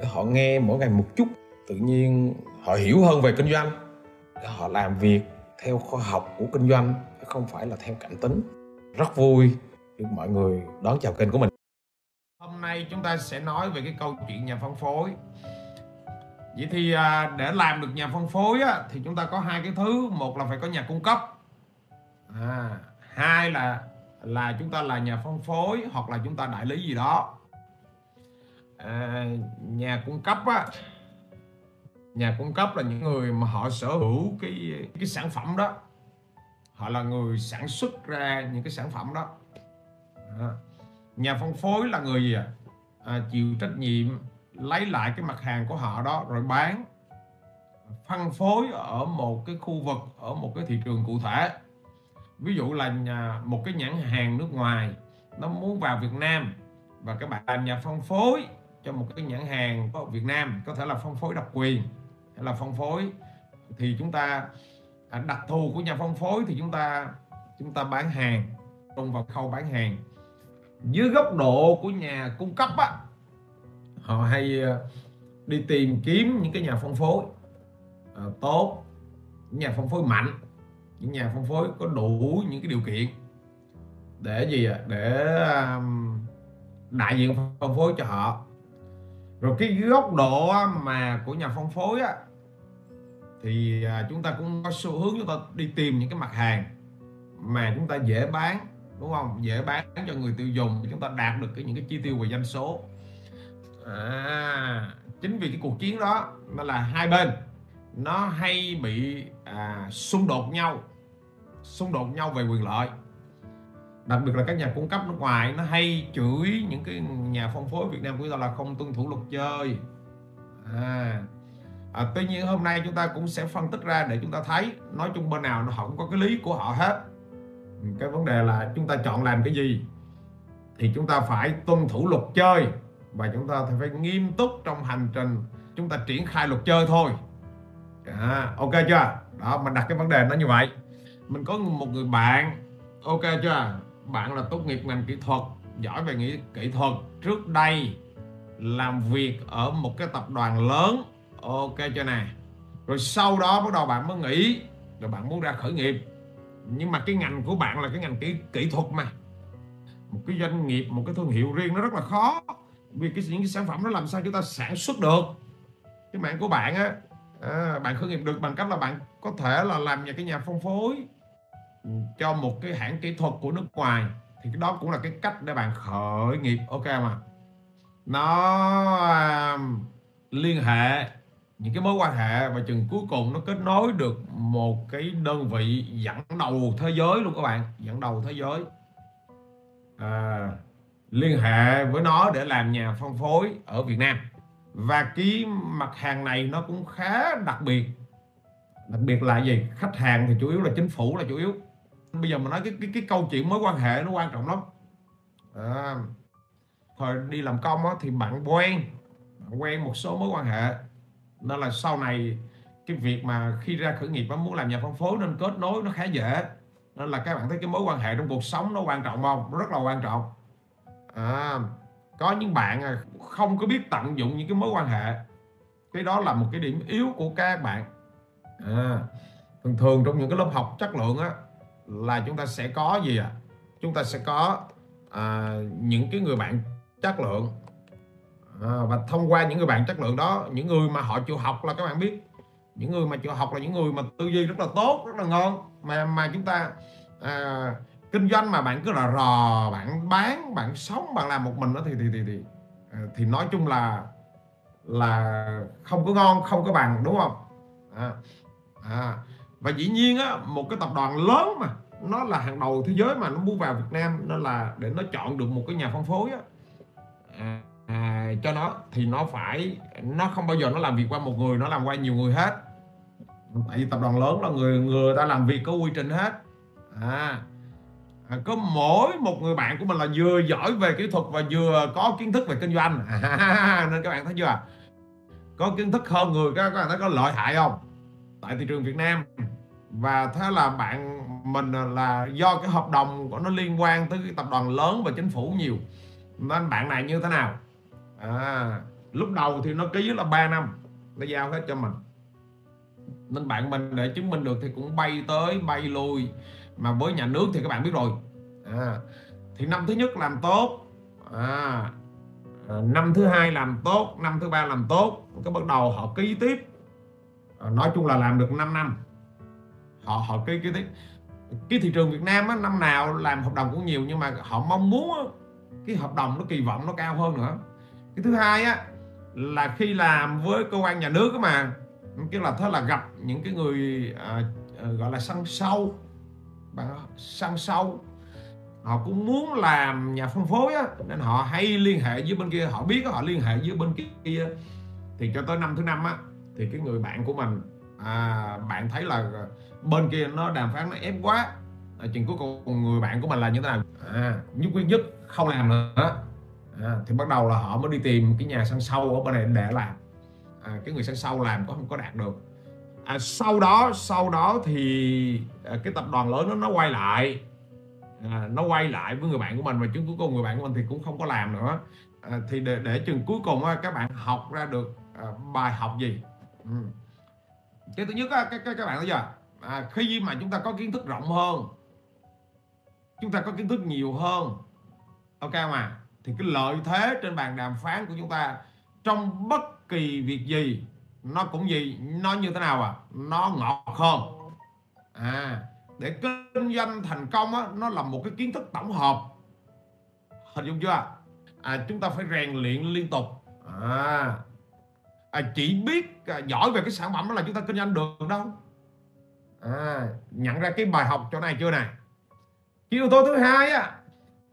để họ nghe mỗi ngày một chút. Tự nhiên họ hiểu hơn về kinh doanh. Để họ làm việc theo khoa học của kinh doanh chứ không phải là theo cảm tính. Rất vui được mọi người đón chào kênh của mình. Hôm nay chúng ta sẽ nói về cái câu chuyện nhà phân phối. Vậy thì à, để làm được nhà phân phối á, thì chúng ta có hai cái thứ, một là phải có nhà cung cấp, à, hai là là chúng ta là nhà phân phối hoặc là chúng ta đại lý gì đó. À, nhà cung cấp á, nhà cung cấp là những người mà họ sở hữu cái cái sản phẩm đó, họ là người sản xuất ra những cái sản phẩm đó. À nhà phân phối là người gì à? à, chịu trách nhiệm lấy lại cái mặt hàng của họ đó rồi bán phân phối ở một cái khu vực ở một cái thị trường cụ thể ví dụ là nhà, một cái nhãn hàng nước ngoài nó muốn vào Việt Nam và các bạn làm nhà phân phối cho một cái nhãn hàng có Việt Nam có thể là phân phối độc quyền hay là phân phối thì chúng ta à, đặc thù của nhà phân phối thì chúng ta chúng ta bán hàng trong vào khâu bán hàng. Dưới góc độ của nhà cung cấp á họ hay à, đi tìm kiếm những cái nhà phân phối à, tốt những nhà phân phối mạnh những nhà phân phối có đủ những cái điều kiện để gì ạ? Để um, đại diện phân phối cho họ rồi cái góc độ mà của nhà phân phối á thì à, chúng ta cũng có xu hướng chúng ta đi tìm những cái mặt hàng mà chúng ta dễ bán đúng không? Dễ bán cho người tiêu dùng chúng ta đạt được cái những cái chi tiêu về doanh số. À, chính vì cái cuộc chiến đó nó là hai bên nó hay bị à, xung đột nhau xung đột nhau về quyền lợi đặc biệt là các nhà cung cấp nước ngoài nó hay chửi những cái nhà phân phối Việt Nam của chúng ta là không tuân thủ luật chơi. À, à, tuy nhiên hôm nay chúng ta cũng sẽ phân tích ra để chúng ta thấy nói chung bên nào nó không có cái lý của họ hết. Cái vấn đề là chúng ta chọn làm cái gì thì chúng ta phải tuân thủ luật chơi và chúng ta phải nghiêm túc trong hành trình chúng ta triển khai luật chơi thôi. À, ok chưa? Đó mình đặt cái vấn đề nó như vậy. Mình có một người bạn ok chưa? Bạn là tốt nghiệp ngành kỹ thuật giỏi về nghĩ kỹ thuật trước đây làm việc ở một cái tập đoàn lớn. Ok cho nè. Rồi sau đó bắt đầu bạn mới nghĩ rồi bạn muốn ra khởi nghiệp. Nhưng mà cái ngành của bạn là cái ngành kỹ kỹ thuật mà. Một cái doanh nghiệp một cái thương hiệu riêng nó rất là khó. Vì cái những cái sản phẩm nó làm sao chúng ta sản xuất được. Cái mạng của bạn á à, bạn khởi nghiệp được bằng cách là bạn có thể là làm nhà cái nhà phân phối cho một cái hãng kỹ thuật của nước ngoài thì cái đó cũng là cái cách để bạn khởi nghiệp. Ok mà nó uh, liên hệ những cái mối quan hệ và chừng cuối cùng nó kết nối được một cái đơn vị dẫn đầu thế giới luôn các bạn dẫn đầu thế giới. À, liên hệ với nó để làm nhà phân phối ở Việt Nam. Và cái mặt hàng này nó cũng khá đặc biệt. Đặc biệt là gì? Khách hàng thì chủ yếu là chính phủ là chủ yếu bây giờ mà nói cái cái, cái câu chuyện mối quan hệ nó quan trọng lắm. À, thời đi làm công á, thì bạn quen bạn quen một số mối quan hệ. Nên là sau này cái việc mà khi ra khởi nghiệp muốn làm nhà phân phối nên kết nối nó khá dễ. Nên là các bạn thấy cái mối quan hệ trong cuộc sống nó quan trọng không? Rất là quan trọng. À, có những bạn à, không có biết tận dụng những cái mối quan hệ. Cái đó là một cái điểm yếu của các bạn. À, thường thường trong những cái lớp học chất lượng á là chúng ta sẽ có gì à chúng ta sẽ có à, những cái người bạn chất lượng. À, và thông qua những người bạn chất lượng đó những người mà họ chịu học là các bạn biết. Những người mà chịu học là những người mà tư duy rất là tốt rất là ngon. Mà mà chúng ta à, kinh doanh mà bạn cứ là rò bạn bán bạn sống bạn làm một mình đó thì thì thì thì à, thì nói chung là là không có ngon không có bằng đúng không? À, à, và dĩ nhiên á một cái tập đoàn lớn mà nó là hàng đầu thế giới mà nó mua vào Việt Nam nên là để nó chọn được một cái nhà phân phối á à, à, cho nó thì nó phải nó không bao giờ nó làm việc qua một người nó làm qua nhiều người hết. Tại vì tập đoàn lớn là người người ta làm việc có quy trình hết. À, à có mỗi một người bạn của mình là vừa giỏi về kỹ thuật và vừa có kiến thức về kinh doanh. À, nên các bạn thấy chưa? Có kiến thức hơn người các bạn thấy có lợi hại không? Tại thị trường Việt Nam. Và thế là bạn mình là do cái hợp đồng của nó liên quan tới cái tập đoàn lớn và chính phủ nhiều. Nên bạn này như thế nào? À, lúc đầu thì nó ký là 3 năm nó giao hết cho mình. Nên bạn mình để chứng minh được thì cũng bay tới bay lui. Mà với nhà nước thì các bạn biết rồi. À, thì năm thứ nhất làm tốt. À, à năm thứ hai làm tốt năm thứ ba làm tốt. Cái bắt đầu họ ký tiếp nói chung là làm được 5 năm. Họ họ cái cái cái thị trường Việt Nam á, năm nào làm hợp đồng cũng nhiều nhưng mà họ mong muốn á, cái hợp đồng nó kỳ vọng nó cao hơn nữa. Cái thứ hai á là khi làm với cơ quan nhà nước mà tức là thế là gặp những cái người à, à gọi là săn sâu. Săn sâu. Họ cũng muốn làm nhà phân phối á nên họ hay liên hệ với bên kia họ biết họ liên hệ với bên kia. Thì cho tới năm thứ năm á thì cái người bạn của mình à, bạn thấy là bên kia nó đàm phán nó ép quá. À, chừng cuối cùng người bạn của mình là như thế nào? À, nhất quyết nhất không làm nữa. À, thì bắt đầu là họ mới đi tìm cái nhà sân sâu ở bên này để làm. À, cái người sân sâu làm có không có đạt được. À, sau đó sau đó thì à, cái tập đoàn lớn đó nó quay lại. À, nó quay lại với người bạn của mình và chứng cuối cùng người bạn của mình thì cũng không có làm nữa. À, thì để, để chừng cuối cùng á, các bạn học ra được à, bài học gì? Ừ. cái thứ nhất á, các, các, các bạn thấy chưa? À, khi mà chúng ta có kiến thức rộng hơn chúng ta có kiến thức nhiều hơn ok không à? Thì cái lợi thế trên bàn đàm phán của chúng ta trong bất kỳ việc gì nó cũng gì nó như thế nào à? Nó ngọt hơn. À để kinh doanh thành công á nó là một cái kiến thức tổng hợp. Hình dung chưa? À chúng ta phải rèn luyện liên tục. À, à chỉ biết à, giỏi về cái sản phẩm đó là chúng ta kinh doanh được đâu. À, nhận ra cái bài học chỗ này chưa này cái yếu tố thứ hai á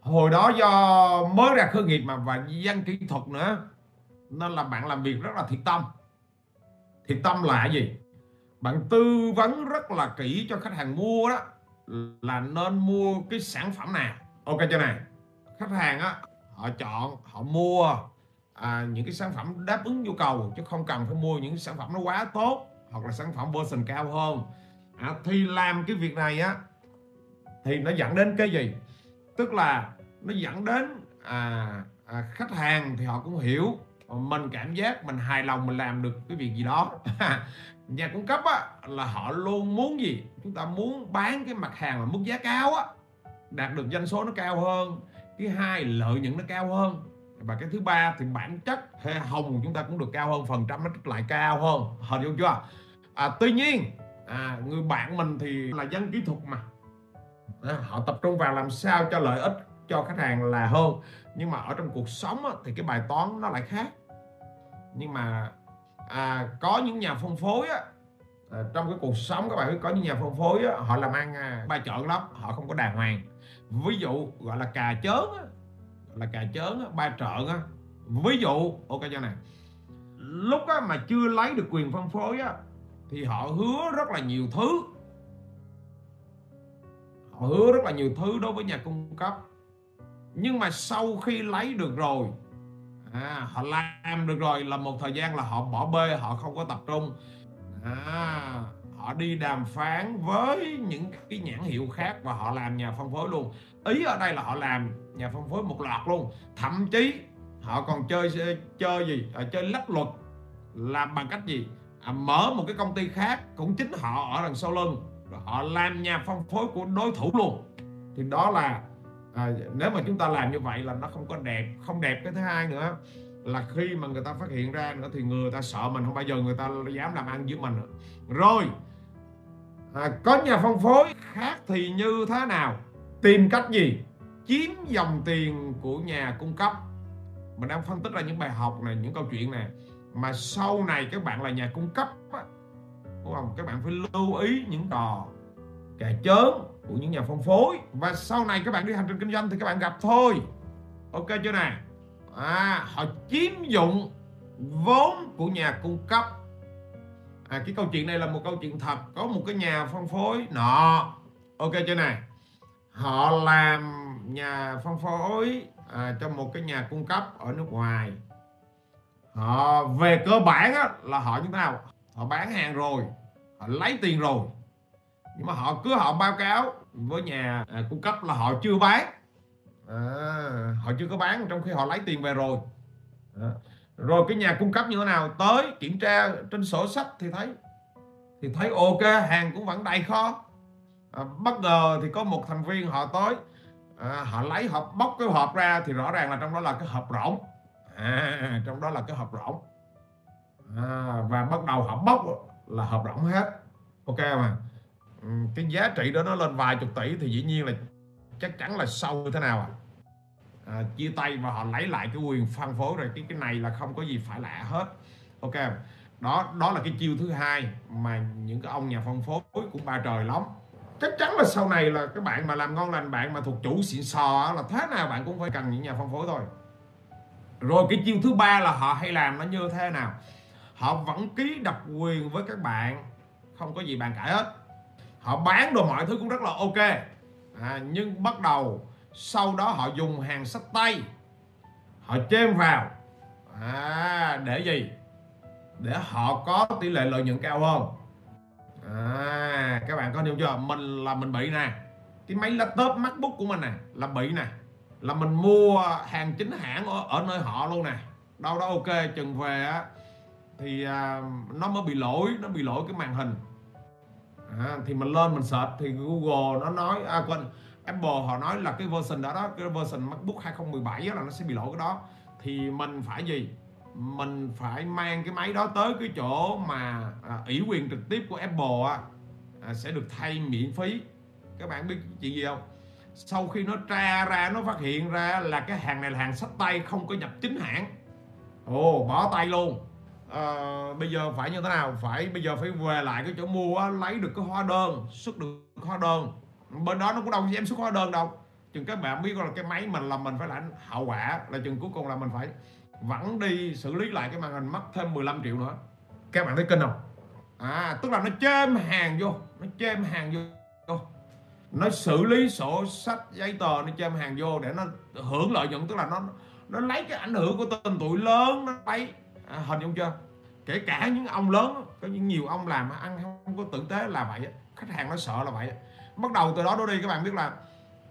hồi đó do mới ra khởi nghiệp mà và dân kỹ thuật nữa nên là bạn làm việc rất là thiệt tâm. Thiệt tâm là gì? Bạn tư vấn rất là kỹ cho khách hàng mua đó là nên mua cái sản phẩm nào. Ok chưa này khách hàng á họ chọn họ mua à, những cái sản phẩm đáp ứng nhu cầu chứ không cần phải mua những sản phẩm nó quá tốt hoặc là sản phẩm version cao hơn. À, thì làm cái việc này á thì nó dẫn đến cái gì? Tức là nó dẫn đến à, à, khách hàng thì họ cũng hiểu mình cảm giác mình hài lòng mình làm được cái việc gì đó. Nhà cung cấp á, là họ luôn muốn gì? Chúng ta muốn bán cái mặt hàng mà mức giá cao á đạt được doanh số nó cao hơn. Thứ hai lợi nhuận nó cao hơn và cái thứ ba thì bản chất hệ hồng của chúng ta cũng được cao hơn phần trăm nó lại cao hơn. Hình dung chưa? À, tuy nhiên à, người bạn mình thì là dân kỹ thuật mà. À, họ tập trung vào làm sao cho lợi ích cho khách hàng là hơn. Nhưng mà ở trong cuộc sống á, thì cái bài toán nó lại khác. Nhưng mà à, có những nhà phân phối á, à, trong cái cuộc sống các bạn biết có những nhà phân phối á, họ làm ăn à, ba chọn lắm họ không có đàng hoàng. Ví dụ gọi là cà chớn á, là cà chớn ba trợn á. Ví dụ ok cho này lúc á, mà chưa lấy được quyền phân phối á, thì họ hứa rất là nhiều thứ. Họ hứa rất là nhiều thứ đối với nhà cung cấp. Nhưng mà sau khi lấy được rồi à, họ làm được rồi là một thời gian là họ bỏ bê họ không có tập trung. À, họ đi đàm phán với những cái nhãn hiệu khác và họ làm nhà phân phối luôn. Ý ở đây là họ làm nhà phân phối một loạt luôn. Thậm chí họ còn chơi chơi gì? À, chơi lách luật làm bằng cách gì? À, mở một cái công ty khác cũng chính họ ở đằng sau lưng. Rồi họ làm nhà phân phối của đối thủ luôn. Thì đó là à, nếu mà chúng ta làm như vậy là nó không có đẹp. Không đẹp cái thứ hai nữa là khi mà người ta phát hiện ra nữa thì người ta sợ mình không bao giờ người ta dám làm ăn với mình. Nữa. rồi à, có nhà phân phối khác thì như thế nào? Tìm cách gì? Chiếm dòng tiền của nhà cung cấp. Mình đang phân tích ra những bài học này những câu chuyện này. Mà sau này các bạn là nhà cung cấp đúng không? Các bạn phải lưu ý những trò kẻ chớn của những nhà phân phối. Và sau này các bạn đi hành trình kinh doanh thì các bạn gặp thôi. Ok chưa nè? À, họ chiếm dụng vốn của nhà cung cấp. À, cái câu chuyện này là một câu chuyện thật. Có một cái nhà phân phối nọ. Ok chưa này họ làm nhà phân phối à, cho một cái nhà cung cấp ở nước ngoài. Họ về cơ bản á, là họ như thế nào? Họ bán hàng rồi họ lấy tiền rồi. Nhưng mà họ cứ họ báo cáo với nhà à, cung cấp là họ chưa bán. À, họ chưa có bán trong khi họ lấy tiền về rồi. À. rồi cái nhà cung cấp như thế nào? Tới kiểm tra trên sổ sách thì thấy thì thấy ok hàng cũng vẫn đầy kho. À, bất ngờ thì có một thành viên họ tới à, họ lấy họ bóc cái hộp ra thì rõ ràng là trong đó là cái hộp rỗng. À, trong đó là cái hộp rỗng. À, và bắt đầu họ bóc là hộp rỗng hết. Ok mà ừ, cái giá trị đó nó lên vài chục tỷ thì dĩ nhiên là chắc chắn là sâu như thế nào à, à chia tay và họ lấy lại cái quyền phân phối rồi. Cái cái này là không có gì phải lạ hết. Ok đó đó là cái chiêu thứ hai mà những cái ông nhà phân phối cũng ba trời lắm chắc chắn là sau này là các bạn mà làm ngon lành bạn mà thuộc chủ xịn sò là thế nào bạn cũng phải cần những nhà phân phối thôi. Rồi cái chiêu thứ ba là họ hay làm nó như thế nào? Họ vẫn ký độc quyền với các bạn không có gì bàn cãi hết. Họ bán đồ mọi thứ cũng rất là ok. À, nhưng bắt đầu sau đó họ dùng hàng sách tay. Họ chêm vào. À, để gì? Để họ có tỷ lệ lợi nhuận cao hơn à, các bạn có hiểu chưa mình là mình bị nè. Cái máy laptop macbook của mình nè là bị nè. Là mình mua hàng chính hãng ở, ở nơi họ luôn nè. Đâu đó ok chừng về á thì à, nó mới bị lỗi nó bị lỗi cái màn hình. À, thì mình lên mình search thì Google nó nói à, quên Apple họ nói là cái version đó đó cái version MacBook 2017 là nó sẽ bị lỗi cái đó. Thì mình phải gì? Mình phải mang cái máy đó tới cái chỗ mà à, ủy quyền trực tiếp của Apple á, à, sẽ được thay miễn phí. Các bạn biết chuyện gì không? Sau khi nó tra ra nó phát hiện ra là cái hàng này là hàng sách tay không có nhập chính hãng. Ồ bỏ tay luôn. À, bây giờ phải như thế nào? Phải bây giờ phải về lại cái chỗ mua á, lấy được cái hóa đơn xuất được hóa đơn. Bên đó nó cũng đâu dám xuất hóa đơn đâu. Chừng các bạn biết là cái máy mình là mình phải lãnh hậu quả là chừng cuối cùng là mình phải vẫn đi xử lý lại cái màn hình mất thêm 15 triệu nữa. Các bạn thấy kinh không? À tức là nó chêm hàng vô nó chêm hàng vô. Nó xử lý sổ sách giấy tờ nó chêm hàng vô để nó hưởng lợi nhuận. Tức là nó nó lấy cái ảnh hưởng của tên tuổi lớn nó lấy. À, hình dung chưa? Kể cả những ông lớn có những nhiều ông làm ăn không có tử tế là vậy khách hàng nó sợ là vậy bắt đầu từ đó đôi đi các bạn biết là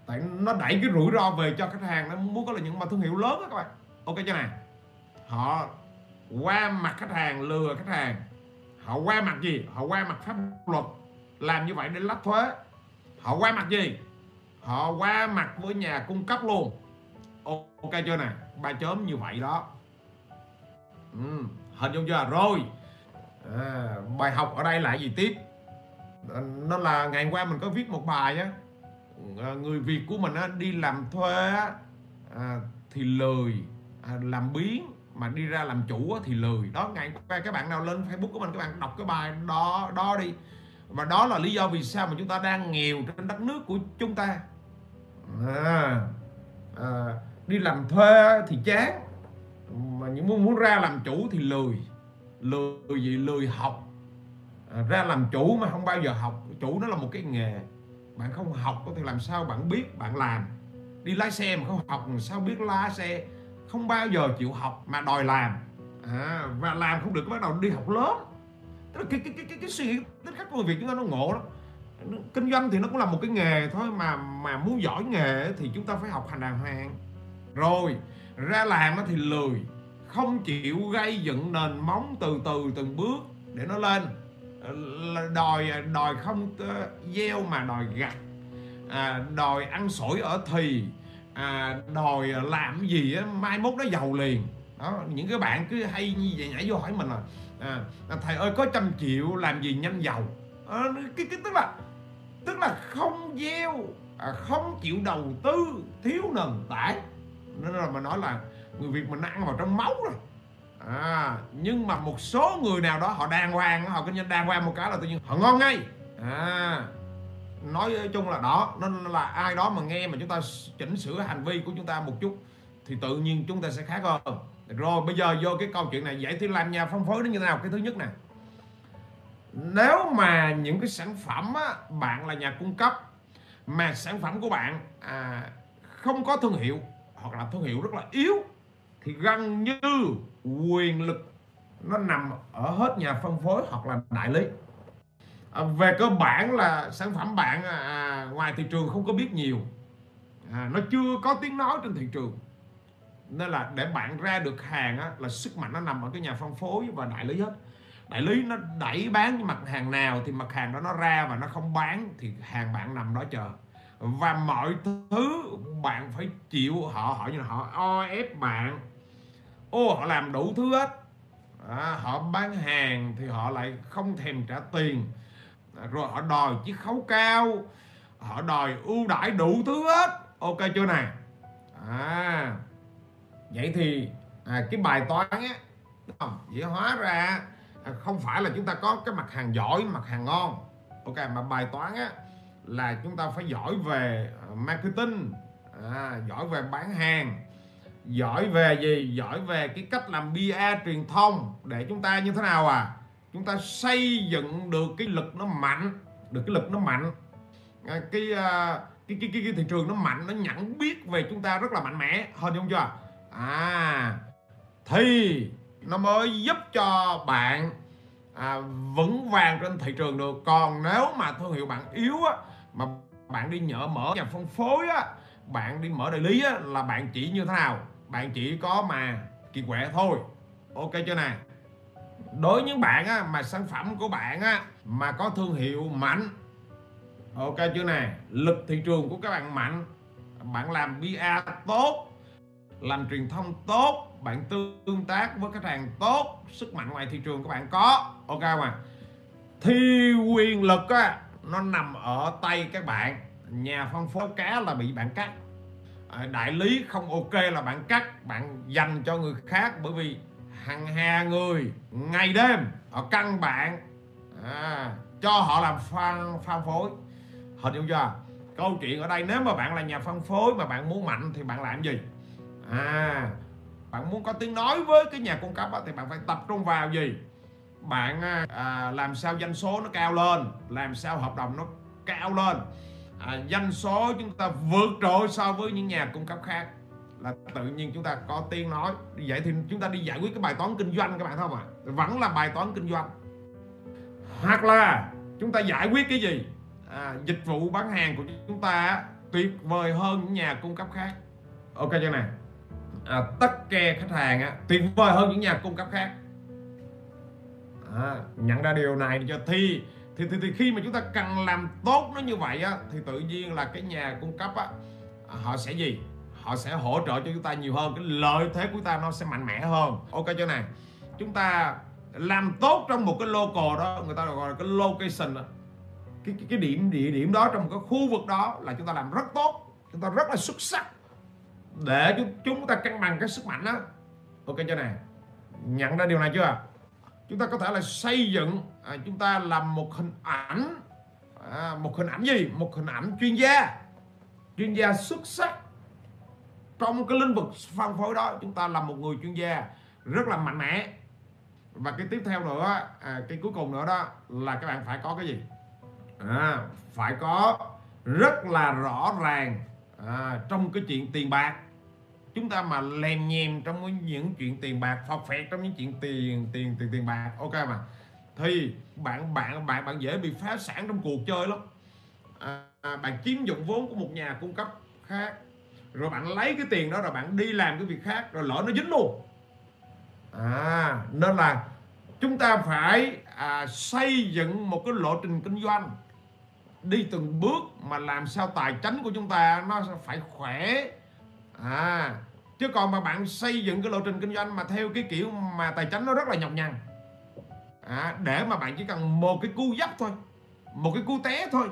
tại nó đẩy cái rủi ro về cho khách hàng nó muốn có là những mà thương hiệu lớn đó các bạn. Ok chưa này họ qua mặt khách hàng lừa khách hàng. Họ qua mặt gì? Họ qua mặt pháp luật. Làm như vậy để lách thuế. Họ qua mặt gì? Họ qua mặt với nhà cung cấp luôn. Ok chưa nè? Ba chớm như vậy đó. Ừ, hình dung chưa? Rồi. À, bài học ở đây là gì tiếp? À, nó là ngày qua mình có viết một bài á. À, người việt của mình á, đi làm thuê á, à, thì lười à, làm biến mà đi ra làm chủ thì lười. Đó ngày qua các bạn nào lên facebook của mình các bạn đọc cái bài đó đó đi. Và đó là lý do vì sao mà chúng ta đang nghèo trên đất nước của chúng ta. À, à, đi làm thuê thì chán mà những muốn muốn ra làm chủ thì lười. Lười gì? Lười học. À, ra làm chủ mà không bao giờ học. Chủ nó là một cái nghề. Bạn không học thì làm sao bạn biết bạn làm? Đi lái xe mà không học làm sao biết lái xe? Không bao giờ chịu học mà đòi làm. À, và làm không được bắt đầu đi học lớn cái cái cái cái, cái, suy nghĩ tất cả của người Việt chúng ta nó ngộ lắm. Kinh doanh thì nó cũng là một cái nghề thôi mà mà muốn giỏi nghề thì chúng ta phải học hành đàng hoàng. Rồi ra làm thì lười không chịu gây dựng nền móng từ từ từng bước để nó lên. Ờ, đòi à, đòi không gieo mà đòi gặt. À, đòi ăn sổi ở thì à, đòi làm gì á mai mốt nó giàu liền. Đó những cái bạn cứ hay như vậy nhảy vô hỏi mình là à, thầy ơi có trăm triệu làm gì nhanh giàu? À, cái, cái tức là tức là không gieo à, không chịu đầu tư thiếu nền tảng. Nên là mà nói là người việt mình ăn vào trong máu rồi à, nhưng mà một số người nào đó họ đàng hoàng họ kinh doanh đàng hoàng một cái là tự nhiên họ ngon ngay. À nói chung là đó nên là ai đó mà nghe mà chúng ta chỉnh sửa hành vi của chúng ta một chút thì tự nhiên chúng ta sẽ khác hơn. Rồi bây giờ vô cái câu chuyện này vậy thì làm nhà phân phối nó như thế nào? Cái thứ nhất nè. Nếu mà những cái sản phẩm á, bạn là nhà cung cấp mà sản phẩm của bạn à, không có thương hiệu hoặc là thương hiệu rất là yếu thì gần như quyền lực nó nằm ở hết nhà phân phối hoặc là đại lý à, về cơ bản là sản phẩm bạn à, à, ngoài thị trường không có biết nhiều. À, nó chưa có tiếng nói trên thị trường. Nên là để bạn ra được hàng á, là sức mạnh nó nằm ở cái nhà phân phối và đại lý hết. Đại lý nó đẩy bán mặt hàng nào thì mặt hàng đó nó ra và nó không bán thì hàng bạn nằm đó chờ. Và mọi thứ bạn phải chịu họ hỏi như là họ o ép bạn. Ô họ làm đủ thứ hết. À, họ bán hàng thì họ lại không thèm trả tiền rồi họ đòi chiếc khấu cao họ đòi ưu đãi đủ thứ hết. Ok chưa nè? À vậy thì à, cái bài toán á không? Vậy hóa ra à, không phải là chúng ta có cái mặt hàng giỏi mặt hàng ngon. Ok mà bài toán á là chúng ta phải giỏi về à, marketing à, giỏi về bán hàng giỏi về gì? Giỏi về cái cách làm BIA truyền thông để chúng ta như thế nào à? Chúng ta xây dựng được cái lực nó mạnh được cái lực nó mạnh. À, cái, à, cái, cái cái cái thị trường nó mạnh nó nhận biết về chúng ta rất là mạnh mẽ. Hơn không chưa? À thì nó mới giúp cho bạn à, vững vàng trên thị trường được. Còn nếu mà thương hiệu bạn yếu á mà bạn đi nhỡ mở nhà phân phối á bạn đi mở đại lý á là bạn chỉ như thế nào? Bạn chỉ có mà kỳ quẹ thôi. Ok chưa nè? Đối với bạn á, mà sản phẩm của bạn á, mà có thương hiệu mạnh, ok chưa nè? Lực thị trường của các bạn mạnh. Bạn làm PR tốt, làm truyền thông tốt, bạn tương tác với khách hàng tốt, sức mạnh ngoài thị trường các bạn có, ok mà thì quyền lực á, nó nằm ở tay các bạn. Nhà phân phối cá là bị bạn cắt. Ờ, đại lý không ok là bạn cắt, bạn dành cho người khác bởi vì hàng hà người ngày đêm họ căn bạn à, cho họ làm phân phân phối. Hình dung chưa? Câu chuyện ở đây nếu mà bạn là nhà phân phối mà bạn muốn mạnh thì bạn làm gì? À bạn muốn có tiếng nói với cái nhà cung cấp đó, thì bạn phải tập trung vào gì? Bạn à, à, làm sao doanh số nó cao lên làm sao hợp đồng nó cao lên? À, doanh số chúng ta vượt trội so với những nhà cung cấp khác là tự nhiên chúng ta có tiếng nói. Vậy thì chúng ta đi giải quyết cái bài toán kinh doanh các bạn thấy không ạ? Vẫn là bài toán kinh doanh. Hoặc là chúng ta giải quyết cái gì? À, dịch vụ bán hàng của chúng ta tuyệt vời hơn những nhà cung cấp khác. Ok chưa nè? à, tất kè khách hàng á, tuyệt vời hơn những nhà cung cấp khác. À, nhận ra điều này cho thi. Thì, thì, thì khi mà chúng ta cần làm tốt nó như vậy á, thì tự nhiên là cái nhà cung cấp á, à, họ sẽ gì? Họ sẽ hỗ trợ cho chúng ta nhiều hơn cái lợi thế của ta nó sẽ mạnh mẽ hơn. Ok cho này chúng ta làm tốt trong một cái local đó người ta gọi là cái location đó. Cái, cái, cái điểm địa điểm đó trong một cái khu vực đó là chúng ta làm rất tốt chúng ta rất là xuất sắc. Để chúng, chúng ta cân bằng cái sức mạnh đó. Ok cho này nhận ra điều này chưa chúng ta có thể là xây dựng à, chúng ta làm một hình ảnh. À, một hình ảnh gì? Một hình ảnh chuyên gia. Chuyên gia xuất sắc trong cái lĩnh vực phân phối đó chúng ta là một người chuyên gia rất là mạnh mẽ. Và cái tiếp theo nữa à, cái cuối cùng nữa đó là các bạn phải có cái gì? À, phải có rất là rõ ràng à, trong cái chuyện tiền bạc. Chúng ta mà lèm nhèm trong những chuyện tiền bạc phọc phẹt trong những chuyện tiền tiền tiền tiền bạc ok mà. Thì bạn bạn bạn bạn dễ bị phá sản trong cuộc chơi lắm. À, bạn chiếm dụng vốn của một nhà cung cấp khác rồi bạn lấy cái tiền đó rồi bạn đi làm cái việc khác rồi lỡ nó dính luôn. À nên là chúng ta phải à, xây dựng một cái lộ trình kinh doanh. Đi từng bước mà làm sao tài chính của chúng ta nó phải khỏe. À chứ còn mà bạn xây dựng cái lộ trình kinh doanh mà theo cái kiểu mà tài chính nó rất là nhọc nhằn. À, để mà bạn chỉ cần một cái cú dấp thôi một cái cú té thôi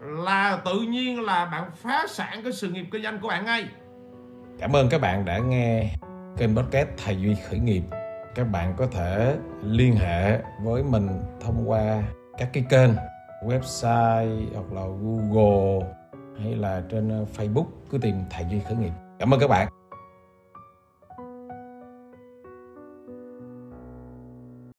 là tự nhiên là bạn phá sản cái sự nghiệp kinh doanh của bạn ngay. Cảm ơn các bạn đã nghe kênh podcast thầy duy khởi nghiệp. Các bạn có thể liên hệ với mình thông qua các cái kênh, website hoặc là google hay là trên ờ, facebook, cứ tìm thầy duy khởi nghiệp. Cảm ơn các bạn.